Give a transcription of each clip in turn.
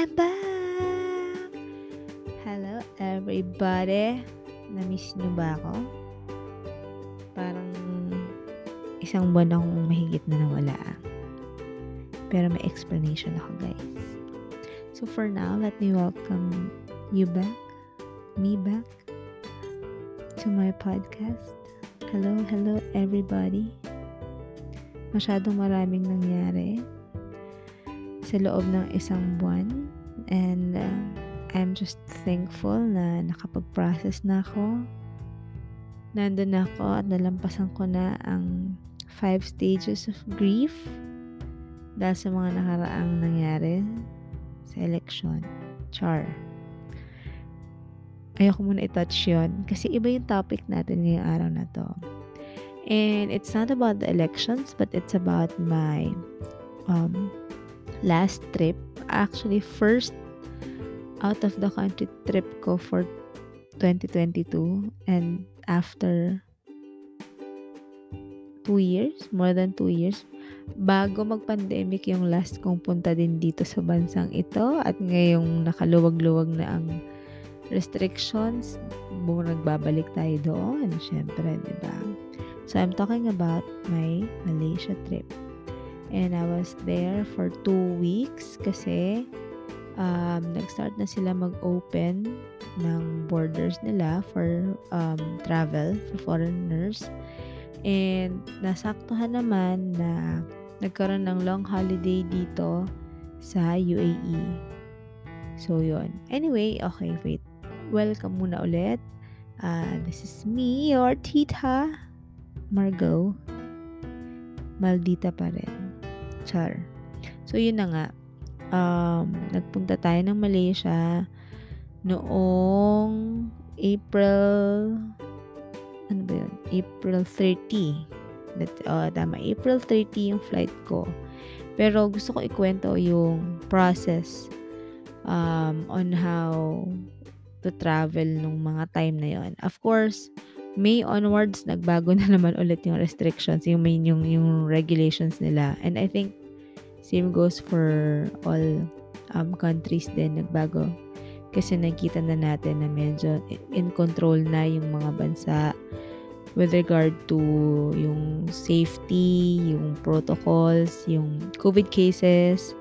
I'm back! Hello everybody! Na-miss nyo ba ako? Parang isang buwan akong mahigit na nawala. Pero may explanation ako guys. So for now, let me welcome you back, me back, to my podcast. Hello, hello everybody. Masyadong maraming nangyari sa loob ng isang buwan. And uh, I'm just thankful na nakapag-process na ako. Nandun na ako at nalampasan ko na ang five stages of grief dahil sa mga nakaraang nangyari sa election. Char. Ayoko muna i-touch yun kasi iba yung topic natin ngayong araw na to. And it's not about the elections but it's about my um, last trip. Actually, first out of the country trip ko for 2022 and after two years, more than two years, bago mag-pandemic yung last kong punta din dito sa bansang ito at ngayong nakaluwag-luwag na ang restrictions, buong nagbabalik tayo doon, syempre, di ba? So, I'm talking about my Malaysia trip. And I was there for two weeks kasi um, nag-start na sila mag-open ng borders nila for um, travel for foreigners. And nasaktuhan naman na nagkaroon ng long holiday dito sa UAE. So, yon Anyway, okay, wait. Welcome muna ulit. Uh, this is me, your tita, Margot. Maldita pa rin. Char. So, yun na nga. Um, nagpunta tayo ng Malaysia noong April ano ba yun? April 30. That, uh, tama, April 30 yung flight ko. Pero gusto ko ikwento yung process um, on how to travel nung mga time na yon. Of course, May onwards, nagbago na naman ulit yung restrictions, yung yung, yung regulations nila. And I think same goes for all um, countries din, nagbago. Kasi nakita na natin na medyo in control na yung mga bansa with regard to yung safety, yung protocols, yung COVID cases.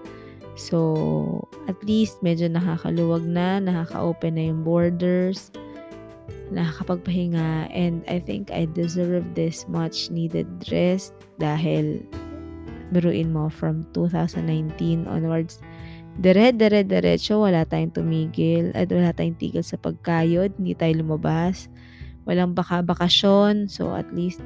So, at least medyo nakakaluwag na, nakaka-open na yung borders nakakapagpahinga and I think I deserve this much needed rest dahil biruin mo from 2019 onwards dire dire diretso wala tayong tumigil at wala tayong tigil sa pagkayod hindi tayo lumabas walang baka bakasyon so at least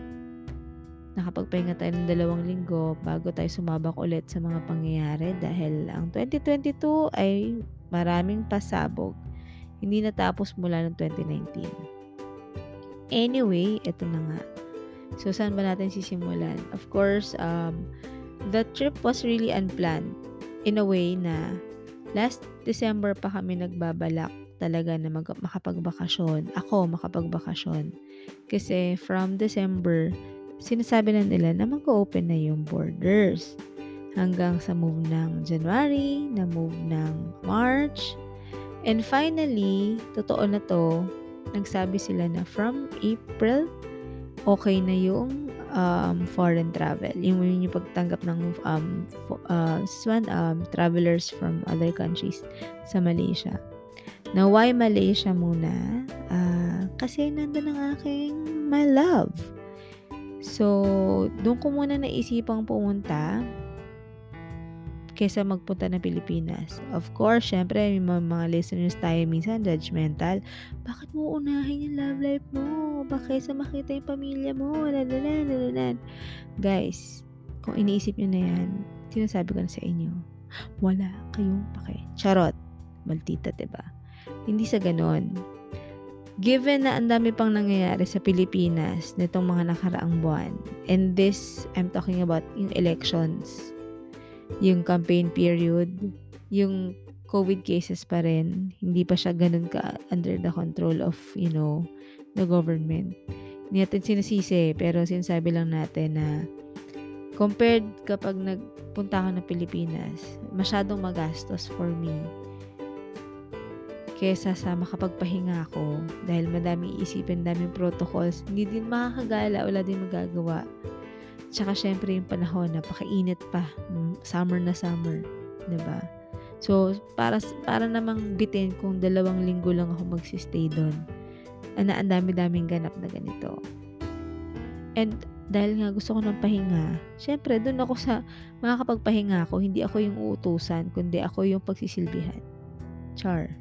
nakapagpahinga tayo ng dalawang linggo bago tayo sumabak ulit sa mga pangyayari dahil ang 2022 ay maraming pasabog hindi natapos mula ng 2019 Anyway, ito na nga. So, saan ba natin sisimulan? Of course, um, the trip was really unplanned in a way na last December pa kami nagbabalak talaga na mag- makapagbakasyon. Ako, makapagbakasyon. Kasi from December, sinasabi na nila na mag-open na yung borders. Hanggang sa move ng January, na move ng March. And finally, totoo na to, nagsabi sila na from April, okay na yung um, foreign travel. Yung, yung pagtanggap ng um, uh, one, um, travelers from other countries sa Malaysia. Now, why Malaysia muna? Uh, kasi nandun ang aking my love. So, doon ko muna naisipang pumunta kesa magpunta ng Pilipinas. Of course, syempre, may mga, listeners tayo minsan judgmental. Bakit mo unahin yung love life mo? Bakit sa makita yung pamilya mo? Lalalan, lalalan. Guys, kung iniisip nyo na yan, sinasabi ko na sa inyo, wala kayong pake. Charot. Maltita, diba? Hindi sa ganon. Given na ang dami pang nangyayari sa Pilipinas nitong mga nakaraang buwan, and this, I'm talking about yung elections, yung campaign period, yung COVID cases pa rin, hindi pa siya ganun ka under the control of, you know, the government. Hindi natin sinisisi, pero sinasabi lang natin na compared kapag nagpunta ka ng Pilipinas, masyadong magastos for me. kesa sa makapagpahinga ako dahil madami iisipin, daming protocols, hindi din makakagala, wala din magagawa. Tsaka syempre yung panahon, napakainit pa. Summer na summer. 'di ba? So, para, para namang bitin kung dalawang linggo lang ako magsistay doon. Ana, ang dami-daming ganap na ganito. And dahil nga gusto ko ng pahinga, syempre doon ako sa makakapagpahinga ako, hindi ako yung uutusan, kundi ako yung pagsisilbihan. Char.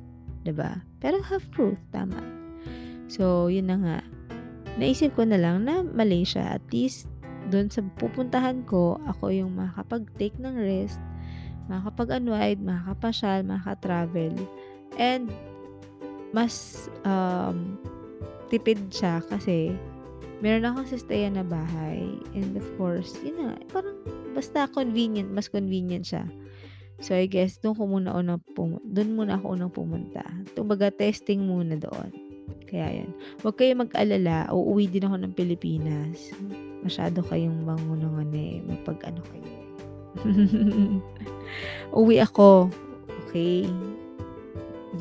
'di ba? Pero half truth, tama. So, yun na nga. Naisip ko na lang na Malaysia, at least doon sa pupuntahan ko, ako yung makakapag-take ng rest, makakapag-unwind, makakapasyal, makaka-travel. And, mas um, tipid siya kasi meron akong sistayan na bahay. And of course, yun na, parang basta convenient, mas convenient siya. So, I guess, doon ko muna unang pum- doon muna ako unang pumunta. Tumbaga, testing muna doon. Kaya yun. Huwag kayo mag-alala, uuwi din ako ng Pilipinas masyado kayong mangunangan eh. Mapag-ano kayo. Uwi ako. Okay.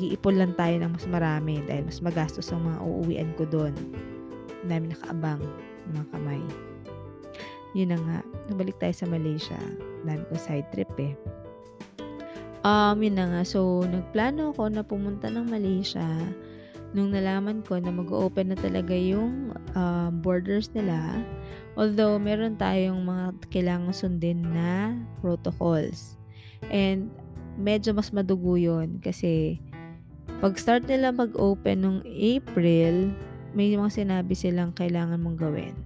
Giipon lang tayo ng mas marami dahil mas magastos ang mga uuwian ko doon. Dami nakaabang ng mga kamay. Yun na nga. Nabalik tayo sa Malaysia. Dami ko side trip eh. Um, yun na nga. So, nagplano ako na pumunta ng Malaysia nung nalaman ko na mag-open na talaga yung uh, borders nila, although meron tayong mga kailangan sundin na protocols. And medyo mas madugo yun kasi pag start nila mag-open nung April, may mga sinabi silang kailangan mong gawin.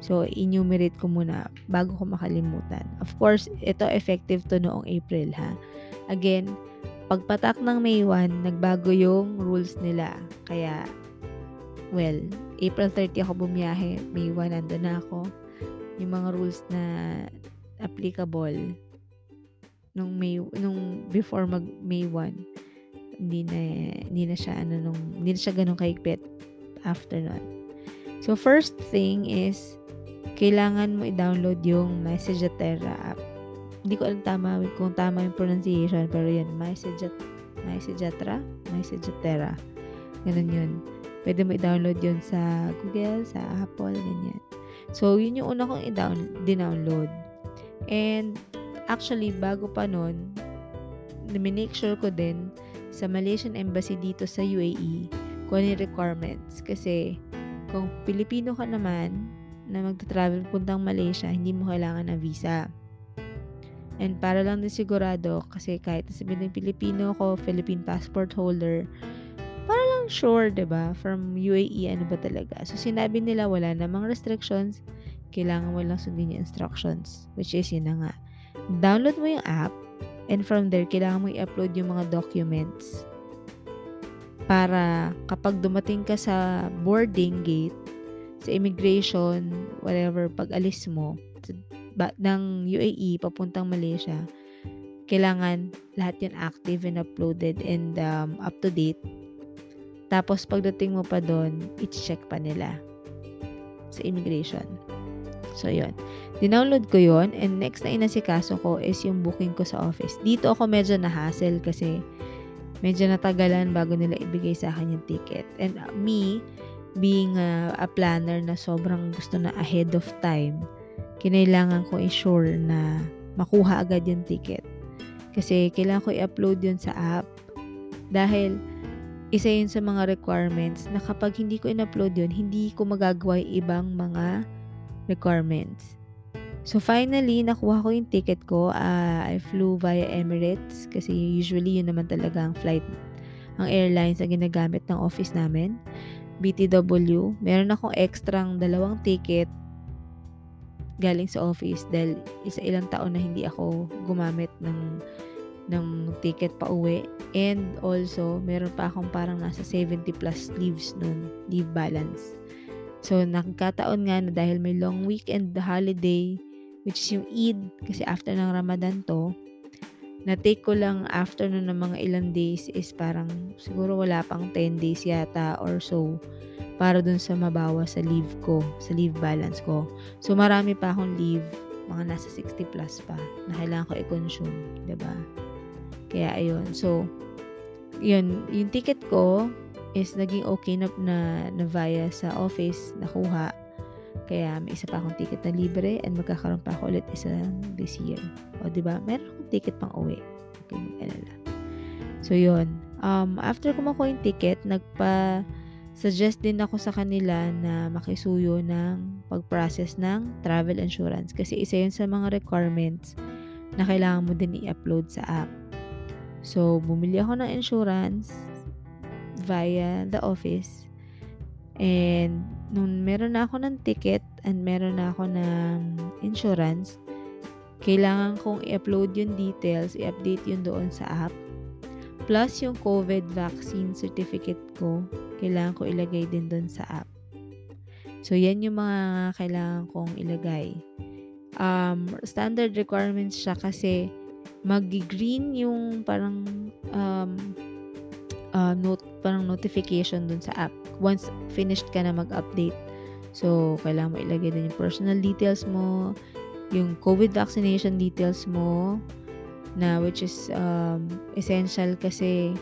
So, enumerate ko muna bago ko makalimutan. Of course, ito effective to noong April ha. Again, pagpatak ng May 1, nagbago yung rules nila. Kaya, well, April 30 ako bumiyahe. May 1, nandun na ako. Yung mga rules na applicable nung May, nung before mag May 1, hindi na, hindi na siya, ano, nung, hindi na siya ganun kahigpit after nun. So, first thing is, kailangan mo i-download yung Messagetera app hindi ko alam tama kung tama yung pronunciation pero yan Myceget Mycegetra Mycegetera ganun yun. Pwede mo i-download yun sa Google sa Apple ganyan. So yun yung una kong i-download and actually bago pa nun make sure ko din sa Malaysian Embassy dito sa UAE kung ano requirements. Kasi kung Pilipino ka naman na magta-travel puntang Malaysia, hindi mo kailangan ng visa. And para lang din sigurado, kasi kahit sabihin ng Pilipino ko, Philippine passport holder, para lang sure, ba diba? From UAE, ano ba talaga? So, sinabi nila wala namang restrictions, kailangan mo lang sundin yung instructions, which is yun na nga. Download mo yung app, and from there, kailangan mo i-upload yung mga documents para kapag dumating ka sa boarding gate, sa immigration, whatever, pag alis mo, ba, ng UAE papuntang Malaysia, kailangan lahat yan active and uploaded and um, up to date. Tapos pagdating mo pa doon, i-check pa nila sa immigration. So, yun. Dinownload ko yon and next na inasikaso ko is yung booking ko sa office. Dito ako medyo na-hassle kasi medyo natagalan bago nila ibigay sa akin yung ticket. And uh, me, being a, a planner na sobrang gusto na ahead of time, kinailangan ko i-sure na makuha agad yung ticket. Kasi kailangan ko i-upload yun sa app. Dahil isa yun sa mga requirements na kapag hindi ko in-upload yun, hindi ko magagawa yung ibang mga requirements. So finally, nakuha ko yung ticket ko. Uh, I flew via Emirates kasi usually yun naman talaga ang flight, ang airlines na ginagamit ng office namin. BTW. Meron akong extrang dalawang ticket galing sa office dahil isa ilang taon na hindi ako gumamit ng ng ticket pa uwi. And also meron pa akong parang nasa 70 plus leaves nun leave balance. So nagkataon nga na dahil may long weekend the holiday which is yung Eid kasi after ng Ramadan to na take ko lang after nun ng mga ilang days is parang siguro wala pang 10 days yata or so para dun sa mabawa sa leave ko, sa leave balance ko. So, marami pa akong leave, mga nasa 60 plus pa, na kailangan ko i-consume, ba diba? Kaya, ayun. So, yun, yung ticket ko is naging okay na, na, na via sa office, nakuha. Kaya may isa pa akong ticket na libre and magkakaroon pa ako ulit isa this year. O, di ba? Meron akong ticket pang uwi. Okay, mag-alala. So, yun. Um, after ko makuha yung ticket, nagpa suggest din ako sa kanila na makisuyo ng pag-process ng travel insurance kasi isa yun sa mga requirements na kailangan mo din i-upload sa app. So, bumili ako ng insurance via the office. And, nung meron na ako ng ticket and meron na ako ng insurance, kailangan kong i-upload yung details, i-update yun doon sa app. Plus, yung COVID vaccine certificate ko, kailangan ko ilagay din doon sa app. So, yan yung mga kailangan kong ilagay. Um, standard requirements siya kasi mag-green yung parang um, uh, note, parang notification dun sa app once finished ka na mag-update. So, kailangan mo ilagay din yung personal details mo, yung COVID vaccination details mo, na which is um, essential kasi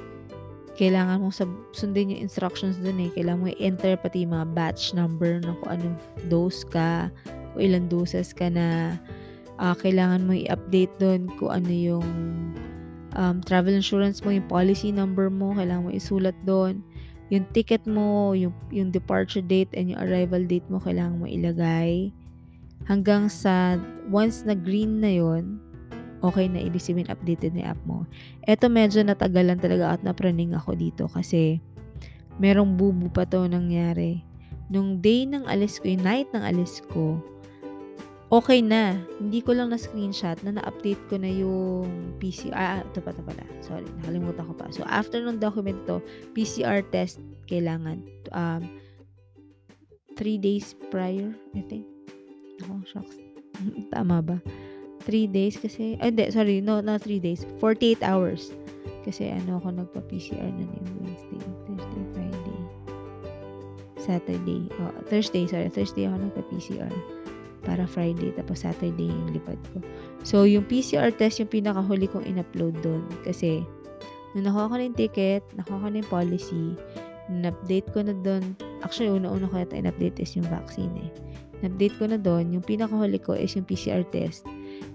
kailangan mo sab- sundin yung instructions dun eh. Kailangan mo i-enter pati yung mga batch number ng kung anong dose ka, kung ilang doses ka na uh, kailangan mo i-update doon kung ano yung um, travel insurance mo, yung policy number mo, kailangan mo isulat doon. Yung ticket mo, yung, yung departure date and yung arrival date mo, kailangan mo ilagay. Hanggang sa, once na green na yon okay na ibig sabihin updated na app mo. Ito medyo natagalan talaga at napraning ako dito kasi merong bubu pa to nangyari. Nung day ng alis ko, yung night ng alis ko, okay na. Hindi ko lang na-screenshot na na-update ko na yung PCR. Ah, ito pa, ito pala. Sorry, nakalimutan ko pa. So, after nung document to, PCR test kailangan. Um, three days prior, I think. Ako, shocks. Tama ba? Three days kasi, ah, hindi, sorry, no, not three days. 48 hours. Kasi ano ako nagpa-PCR na yung Wednesday, Thursday, Friday, Saturday. Oh, Thursday, sorry. Thursday ako nagpa-PCR para Friday tapos Saturday yung lipad ko. So, yung PCR test yung pinakahuli kong in-upload doon kasi nung nakuha ko na yung ticket, nakuha ko na yung policy, na-update ko na doon. Actually, una-una ko yata in-update is yung vaccine eh. Na-update ko na doon. Yung pinakahuli ko is yung PCR test.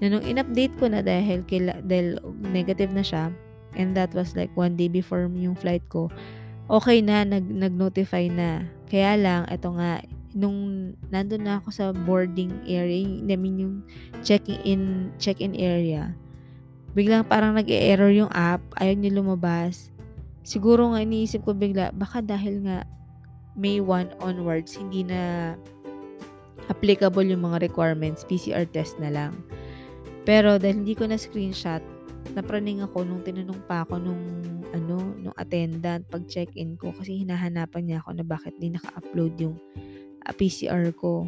Na nung in-update ko na dahil, kila, dahil negative na siya, and that was like one day before yung flight ko, okay na, nag, nag-notify na. Kaya lang, ito nga, nung nandun na ako sa boarding area, I mean yung checking in, check-in area, biglang parang nag-error yung app, ayaw niya lumabas. Siguro nga iniisip ko bigla, baka dahil nga May 1 onwards, hindi na applicable yung mga requirements, PCR test na lang. Pero dahil hindi ko na screenshot, napraning ako nung tinanong pa ako nung ano, nung attendant pag check-in ko kasi hinahanapan niya ako na bakit di naka-upload yung PCR ko.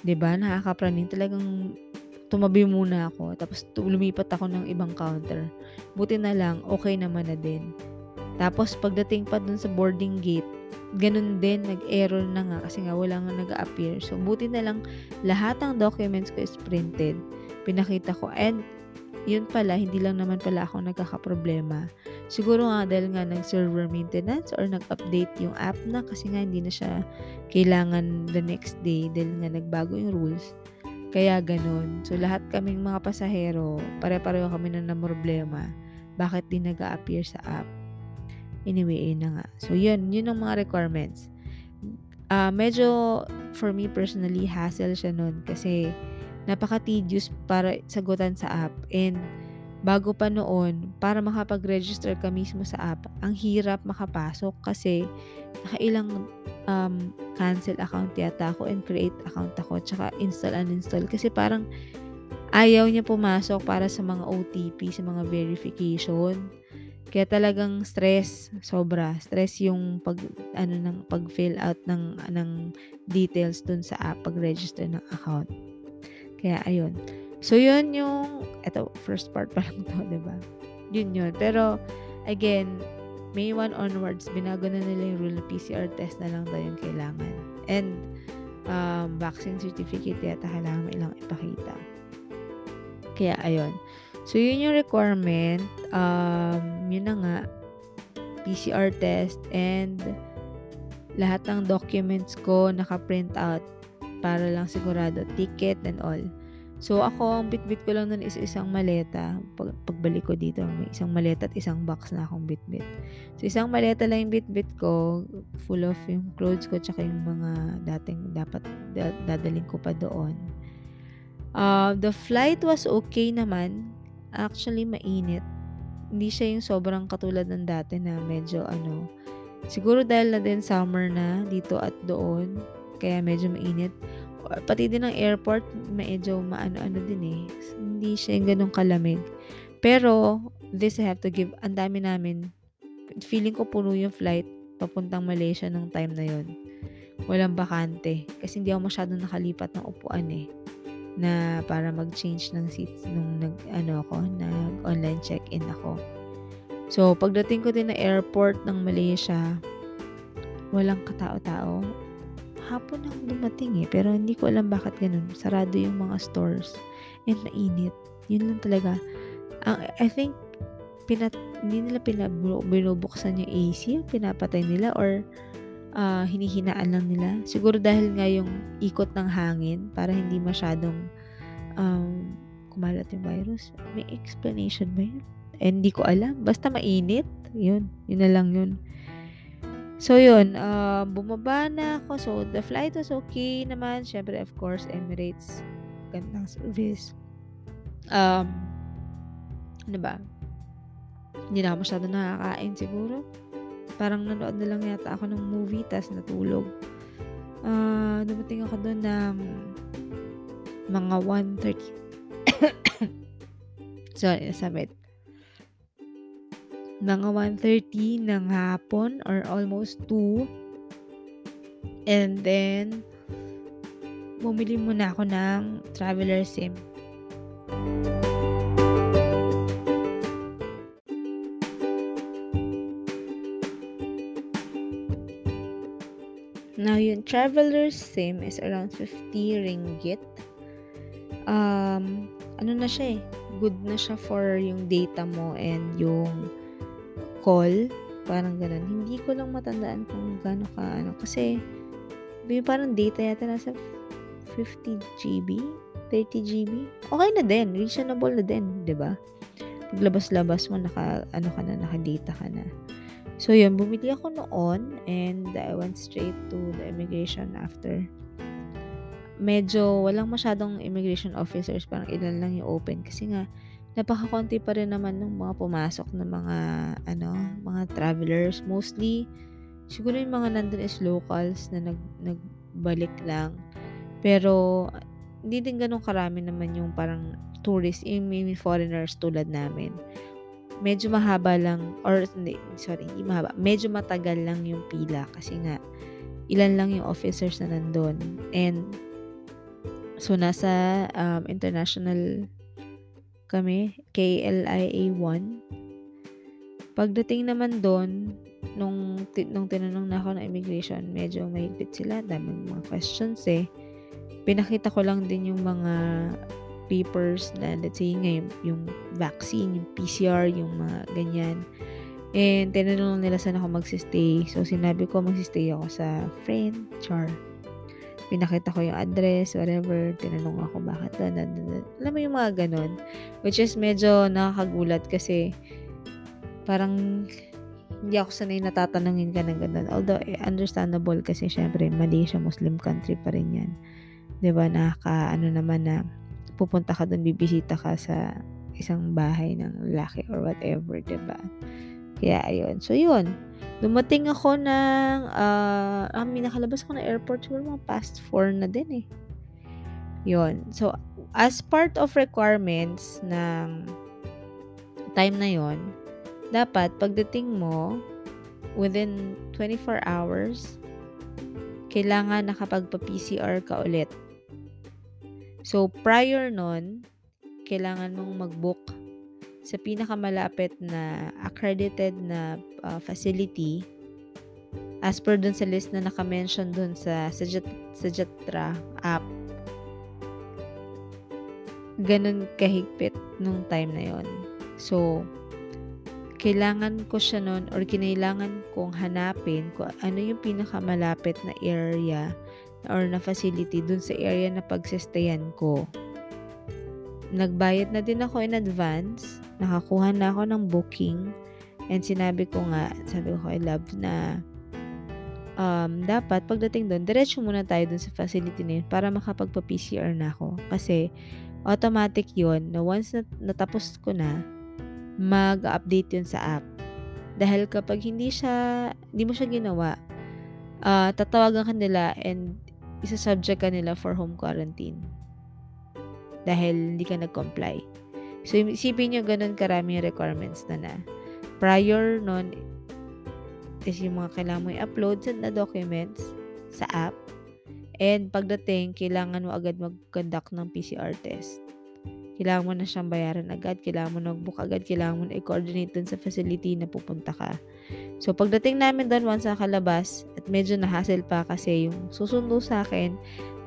'Di ba? Nakakapraning talagang tumabi muna ako tapos lumipat ako ng ibang counter. Buti na lang okay naman na din. Tapos pagdating pa dun sa boarding gate, ganun din nag-error na nga kasi nga wala nga nag-appear. So buti na lang lahat ng documents ko is printed. Pinakita ko and yun pala, hindi lang naman pala ako nagkakaproblema. Siguro nga dahil nga nag-server maintenance or nag-update yung app na kasi nga hindi na siya kailangan the next day dahil nga nagbago yung rules. Kaya ganun. So, lahat kaming mga pasahero, pare-pareho kami na problema. Bakit di nag appear sa app? Anyway, yun na nga. So, yun. Yun ang mga requirements. Uh, medyo, for me personally, hassle siya nun kasi napaka-tedious para sagutan sa app. And bago pa noon, para makapag-register ka mismo sa app, ang hirap makapasok kasi nakailang um, cancel account yata ako and create account ako tsaka install uninstall kasi parang ayaw niya pumasok para sa mga OTP, sa mga verification. Kaya talagang stress, sobra. Stress yung pag ano ng pag-fill out ng ng details dun sa app pag-register ng account. Kaya, ayun. So, yun yung, eto, first part pa lang to, ba diba? Yun yun. Pero, again, May 1 onwards, binago na nila yung rule na PCR test na lang daw yung kailangan. And, um, vaccine certificate yata kailangan mo ilang ipakita. Kaya, ayun. So, yun yung requirement. Um, yun na nga. PCR test, and lahat ng documents ko naka-print out para lang sigurado, ticket and all. So, ako, ang bitbit ko lang nun is isang maleta. Pag, pagbalik ko dito, may isang maleta at isang box na akong bitbit. So, isang maleta lang yung bitbit ko, full of yung clothes ko, tsaka yung mga dating dapat dadaling ko pa doon. Uh, the flight was okay naman. Actually, mainit. Hindi siya yung sobrang katulad ng dati na medyo ano. Siguro dahil na din summer na dito at doon. Kaya medyo mainit pati din ng airport, medyo maano-ano din eh. Hindi siya yung ganun kalamig. Pero, this I have to give, ang dami namin, feeling ko puno yung flight papuntang Malaysia nung time na yon Walang bakante. Kasi hindi ako masyadong nakalipat ng upuan eh na para mag-change ng seats nung nag ano ako, nag online check-in ako. So, pagdating ko din na airport ng Malaysia, walang katao-tao hapon ako dumating eh. Pero hindi ko alam bakit ganun. Sarado yung mga stores. And mainit. Yun lang talaga. Ang, I think, pinat, hindi nila pinabinubuksan yung AC, pinapatay nila, or uh, hinihinaan lang nila. Siguro dahil nga yung ikot ng hangin, para hindi masyadong um, kumalat yung virus. May explanation ba yun? Eh, hindi ko alam. Basta mainit. Yun. Yun na lang yun. So, yun, uh, bumaba na ako. So, the flight was okay naman. Siyempre, of course, Emirates. Gandang service. Um, ano ba? Hindi na ako masyado nakakain siguro. Parang nanood na lang yata ako ng movie, tas natulog. Uh, dumating ako doon ng mga 1.30. Sorry, nasabit mga 1.30 ng hapon or almost 2. And then, bumili muna ako ng traveler sim. Now, yung traveler sim is around 50 ringgit. Um, ano na siya eh, good na siya for yung data mo and yung call. Parang ganun. Hindi ko lang matandaan kung gaano ka, ano. Kasi, may parang data yata nasa 50 GB, 30 GB. Okay na din. Reasonable na din, di ba? Paglabas-labas mo, naka, ano ka na, naka-data ka na. So, yun, bumili ako noon and I went straight to the immigration after. Medyo walang masyadong immigration officers, parang ilan lang yung open kasi nga napakakonti pa rin naman ng mga pumasok na mga ano, mga travelers. Mostly siguro yung mga nandun is locals na nag nagbalik lang. Pero hindi din ganun karami naman yung parang tourists, yung maybe foreigners tulad namin. Medyo mahaba lang, or hindi, sorry, hindi mahaba. Medyo matagal lang yung pila kasi nga, ilan lang yung officers na nandun. And, so, nasa um, international kami, KLIA 1. Pagdating naman doon, nung, nung tinanong na ako ng immigration, medyo mahigpit sila, daming mga questions eh. Pinakita ko lang din yung mga papers na let's say ngayon, yung vaccine, yung PCR, yung mga ganyan. And tinanong nila saan ako magsistay. So, sinabi ko magsistay ako sa friend, char pinakita ko yung address, whatever, tinanong ako bakit doon, alam mo yung mga ganun, which is medyo nakakagulat kasi parang hindi ako sanay natatanungin ka ng ganun. Although, eh, understandable kasi syempre, Malaysia, Muslim country pa rin yan. ba diba, nakaka, ano naman na, pupunta ka doon, bibisita ka sa isang bahay ng lalaki or whatever, ba diba? Kaya, ayun. So, yun. Dumating ako ng, uh, ah, may nakalabas ako ng airport, siguro mga past 4 na din eh. Yun. So, as part of requirements ng time na yon dapat pagdating mo, within 24 hours, kailangan nakapagpa-PCR ka ulit. So, prior nun, kailangan mong mag-book sa pinakamalapit na accredited na uh, facility as per dun sa list na naka-mention dun sa Sajatra app ganun kahigpit nung time na yon so kailangan ko siya nun or kinailangan kong hanapin kung ano yung pinakamalapit na area or na facility dun sa area na pagsistayan ko. Nagbayad na din ako in advance. Nakakuha na ako ng booking. And sinabi ko nga, sabi ko kay Love na um, dapat pagdating doon, diretso muna tayo doon sa facility na yun para makapagpa-PCR na ako. Kasi automatic yon na once na natapos ko na, mag-update yun sa app. Dahil kapag hindi siya, hindi mo siya ginawa, uh, tatawagan ka nila and isa-subject ka nila for home quarantine. Dahil hindi ka nag-comply. So, isipin nyo ganun karami requirements na na. Prior nun, is yung mga kailangan mo i-upload sa documents sa app. And pagdating, kailangan mo agad mag-conduct ng PCR test. Kailangan mo na siyang bayaran agad, kailangan mo na mag-book agad, kailangan mo na i-coordinate dun sa facility na pupunta ka. So, pagdating namin doon, once nakalabas, at medyo na-hassle pa kasi yung susundo sa akin,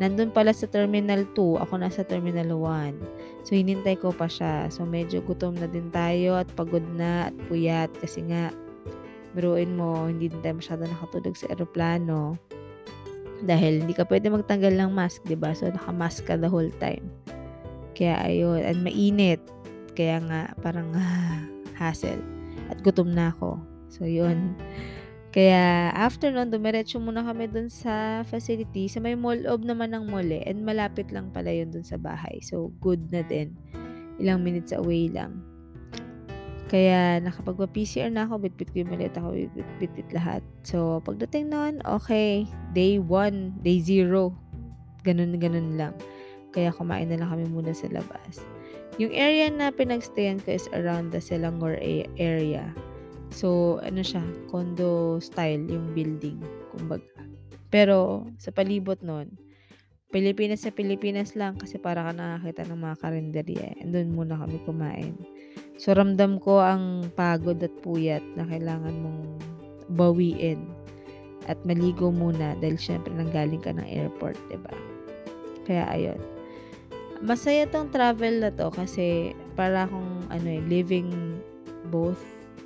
nandun pala sa Terminal 2, ako nasa Terminal 1. So, hinintay ko pa siya. So, medyo gutom na din tayo at pagod na at puyat kasi nga, biruin mo, hindi din tayo masyado nakatulog sa aeroplano. Dahil hindi ka pwede magtanggal ng mask, 'di ba? So naka-mask ka the whole time. Kaya ayun, and mainit. Kaya nga parang ah, hassle. At gutom na ako. So yun. Kaya after nun, dumiretso muna kami dun sa facility. Sa may mall of naman ng mall eh. And malapit lang pala yun dun sa bahay. So good na din. Ilang minutes away lang. Kaya nakapagpa-PCR na ako, bitbit ko yung maleta ko, bitbit lahat. So, pagdating noon, okay, day 1, day 0, ganun ganun lang. Kaya kumain na lang kami muna sa labas. Yung area na pinagstayan ko is around the Selangor area. So, ano siya, condo style yung building, kumbaga. Pero, sa palibot nun, Pilipinas sa Pilipinas lang kasi para ka nakakita ng mga karinderya. And doon muna kami kumain. So, ramdam ko ang pagod at puyat na kailangan mong bawiin. At maligo muna dahil syempre nanggaling ka ng airport, ba diba? Kaya ayun masaya tong travel na to kasi para akong ano eh, living both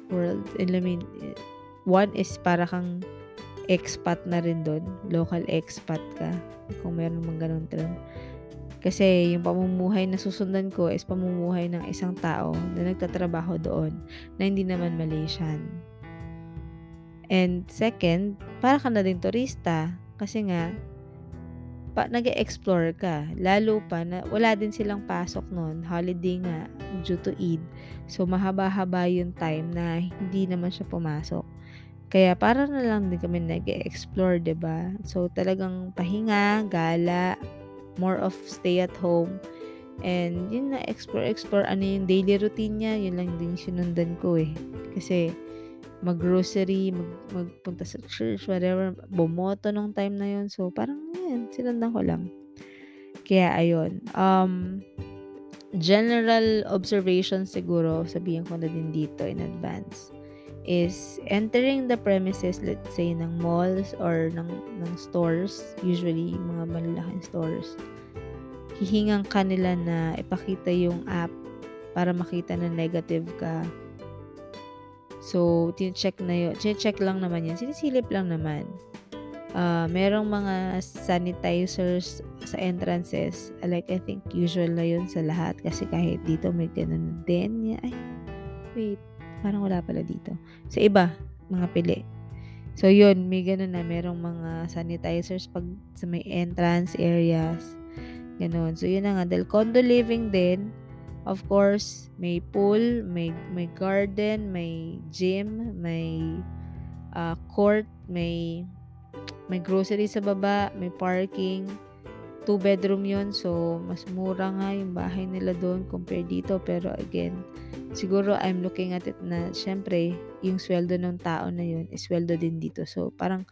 worlds. I mean, one is para kang expat na rin doon. Local expat ka. Kung meron mang ganun term. Kasi yung pamumuhay na susundan ko is pamumuhay ng isang tao na nagtatrabaho doon na hindi naman Malaysian. And second, para ka na din turista. Kasi nga, pa, nag-explore ka. Lalo pa na wala din silang pasok noon. Holiday nga due to Eid. So, mahaba-haba yung time na hindi naman siya pumasok. Kaya para na lang din kami nag-explore, 'di ba? So talagang pahinga, gala, more of stay at home. And yun na explore explore ano yung daily routine niya, yun lang din sinundan ko eh. Kasi mag-grocery, mag, magpunta sa church, whatever, bumoto nung time na yun. So, parang, yan, sinundan ko lang. Kaya, ayun. Um, general observation siguro, sabihin ko na din dito in advance, is entering the premises, let's say, ng malls or ng, ng stores, usually, mga malalaking stores, hihingang kanila na ipakita yung app para makita na negative ka So, tine-check na yun. Tine-check lang naman yan. Sinisilip lang naman. Uh, merong mga sanitizers sa entrances. Like, I think usual na yun sa lahat. Kasi kahit dito may ganun din. Ay, wait. Parang wala pala dito. Sa iba, mga pili. So, yun. May ganun na. Merong mga sanitizers pag sa may entrance areas. Ganun. So, yun na nga. Dahil condo living din, Of course, may pool, may, may garden, may gym, may uh, court, may may grocery sa baba, may parking. Two bedroom yon so mas mura nga yung bahay nila doon compared dito. Pero again, siguro I'm looking at it na syempre, yung sweldo ng tao na yun is sweldo din dito. So parang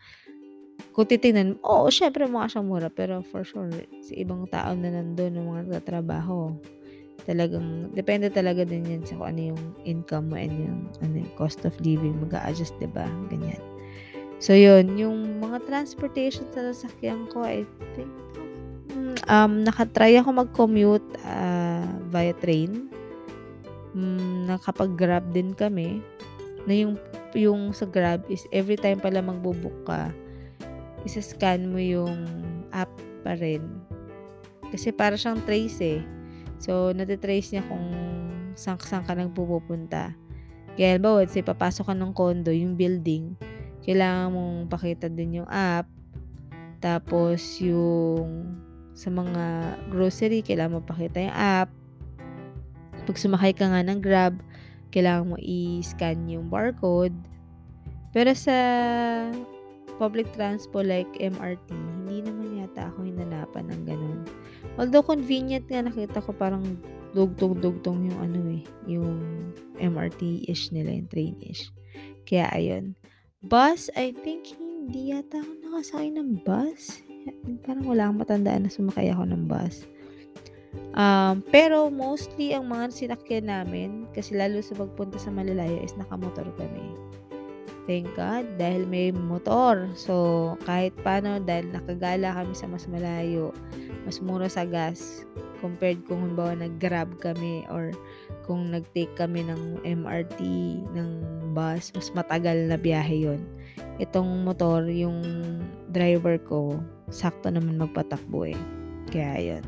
kung titingnan, oo, syempre mukha siyang mura. Pero for sure, sa ibang tao na nandun, ng mga nagtatrabaho, talagang depende talaga din yan sa kung ano yung income mo and yung ano yung cost of living mag-a-adjust 'di ba? Ganyan. So yun. Yung mga transportation sa sasakyan ko I think um nakatry ako mag-commute uh, via train. Um, nakapag-grab din kami. Na yung yung sa Grab is every time pala magbo-book ka, isa-scan mo yung app pa rin. Kasi para siyang trace eh. So, natitrace niya kung saan, saan ka nagpupunta. Kaya, halimbawa, say, papasok ka ng condo, yung building, kailangan mong pakita din yung app. Tapos, yung sa mga grocery, kailangan mo pakita yung app. Pag sumakay ka nga ng Grab, kailangan mo i-scan yung barcode. Pero sa public transport like MRT, hindi naman yata ako hinanapan ng ganun. Although convenient nga nakita ko parang dugtong-dugtong yung ano eh, yung MRT-ish nila, yung train-ish. Kaya ayun. Bus, I think hindi yata ako nakasakay ng bus. Parang wala akong matandaan na sumakay ako ng bus. Um, pero mostly ang mga sinakyan namin, kasi lalo sa pagpunta sa Malalayo is nakamotor kami. Thank God, dahil may motor. So, kahit paano, dahil nakagala kami sa mas malayo, mas mura sa gas, compared kung halimbawa nag-grab kami or kung nag-take kami ng MRT, ng bus, mas matagal na biyahe yon Itong motor, yung driver ko, sakto naman magpatakbo eh. Kaya yun.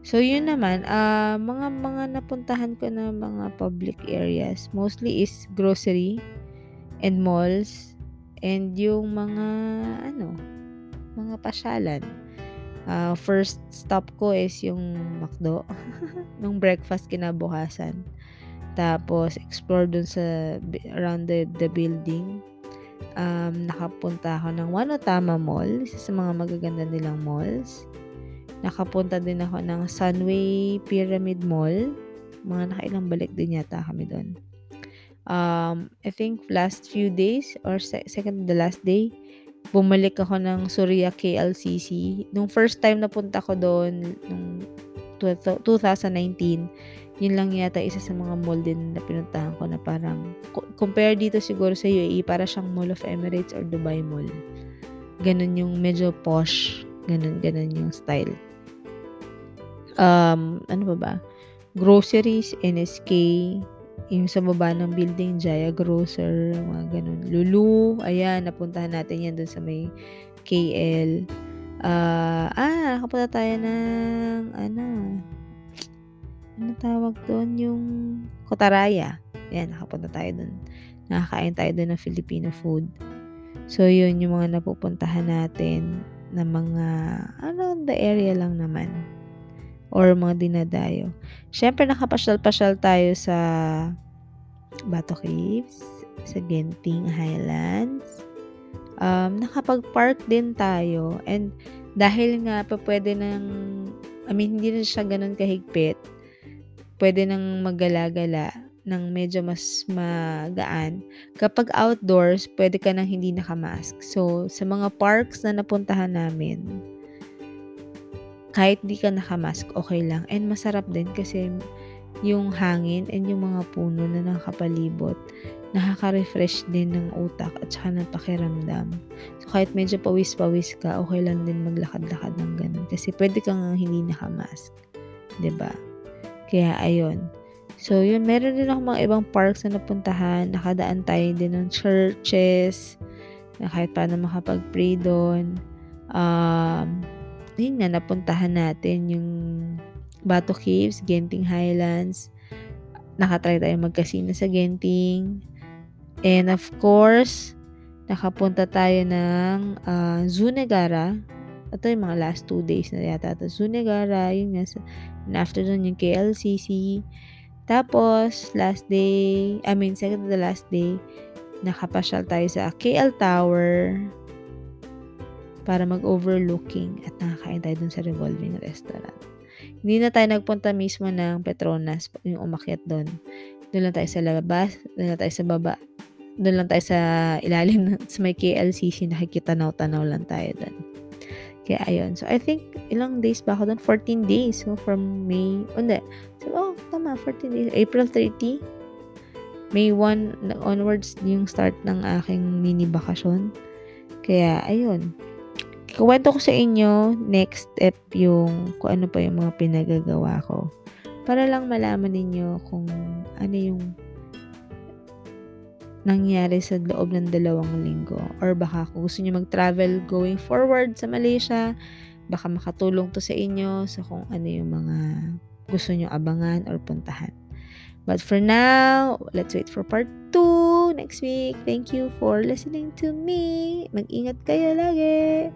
So, yun naman, uh, mga mga napuntahan ko na mga public areas, mostly is grocery and malls and yung mga, ano, mga pasyalan. Uh, first stop ko is yung McDo. nung breakfast kinabukasan. Tapos, explore dun sa, around the, the building. Um, nakapunta ako ng Wanotama Mall, isa sa mga magaganda nilang malls. Nakapunta din ako ng Sunway Pyramid Mall. Mga nakailang balik din yata kami doon. Um, I think last few days or se- second the last day, bumalik ako ng Surya KLCC. Nung first time na punta ko doon, nung 2019, yun lang yata isa sa mga mall din na pinuntahan ko na parang, compare dito siguro sa UAE, para siyang Mall of Emirates or Dubai Mall. Ganun yung medyo posh. Ganun, ganun yung style um, ano ba ba? Groceries, NSK, yung sa baba ng building, Jaya Grocer, mga ganun. Lulu, ayan, napuntahan natin yan dun sa may KL. Uh, ah, ah, nakapunta tayo ng, ano, ano tawag doon? Yung Kotaraya. Yan, nakapunta tayo dun. Nakakain tayo dun ng Filipino food. So, yun yung mga napupuntahan natin na mga, ano, the area lang naman or mga dinadayo. Siyempre, nakapasyal-pasyal tayo sa Bato Caves, sa Genting Highlands. Um, nakapag-park din tayo. And dahil nga pa pwede nang, I mean, hindi na siya ganun kahigpit, pwede nang magala-gala ng medyo mas magaan. Kapag outdoors, pwede ka nang hindi nakamask. So, sa mga parks na napuntahan namin, kahit di ka nakamask, okay lang. And masarap din kasi yung hangin and yung mga puno na nakapalibot, nakaka-refresh din ng utak at saka ng pakiramdam. So, kahit medyo pawis-pawis ka, okay lang din maglakad-lakad ng ganun. Kasi pwede kang hindi nakamask. ba diba? Kaya, ayun. So, yun, meron din ako mga ibang parks na napuntahan. Nakadaan tayo din ng churches, na kahit paano makapag-pray doon. Um, yun nga, napuntahan natin yung Bato Caves, Genting Highlands. Nakatry tayo magkasino sa Genting. And of course, nakapunta tayo ng uh, Zunegara. Ito yung mga last two days na yata. Ito, Zunegara, yung nasa, and after nun yung KLCC. Tapos, last day, I mean, second to the last day, nakapasyal tayo sa KL Tower para mag-overlooking at nakakain tayo dun sa revolving restaurant. Hindi na tayo nagpunta mismo ng Petronas, yung umakyat doon. Doon lang tayo sa labas, doon lang tayo sa baba, doon lang tayo sa ilalim, sa may KLCC, nakikita tanaw lang tayo doon. Kaya ayun. So, I think, ilang days ba ako doon? 14 days. So, from May, oh, hindi. So, oh, tama, 14 days. April 30, May 1 onwards yung start ng aking mini bakasyon. Kaya, ayun kwento ko sa inyo next step yung kung ano pa yung mga pinagagawa ko. Para lang malaman ninyo kung ano yung nangyari sa loob ng dalawang linggo. Or baka kung gusto nyo mag-travel going forward sa Malaysia, baka makatulong to sa inyo sa kung ano yung mga gusto nyo abangan or puntahan. But for now, let's wait for part 2 next week. Thank you for listening to me. Mag-ingat kayo lagi.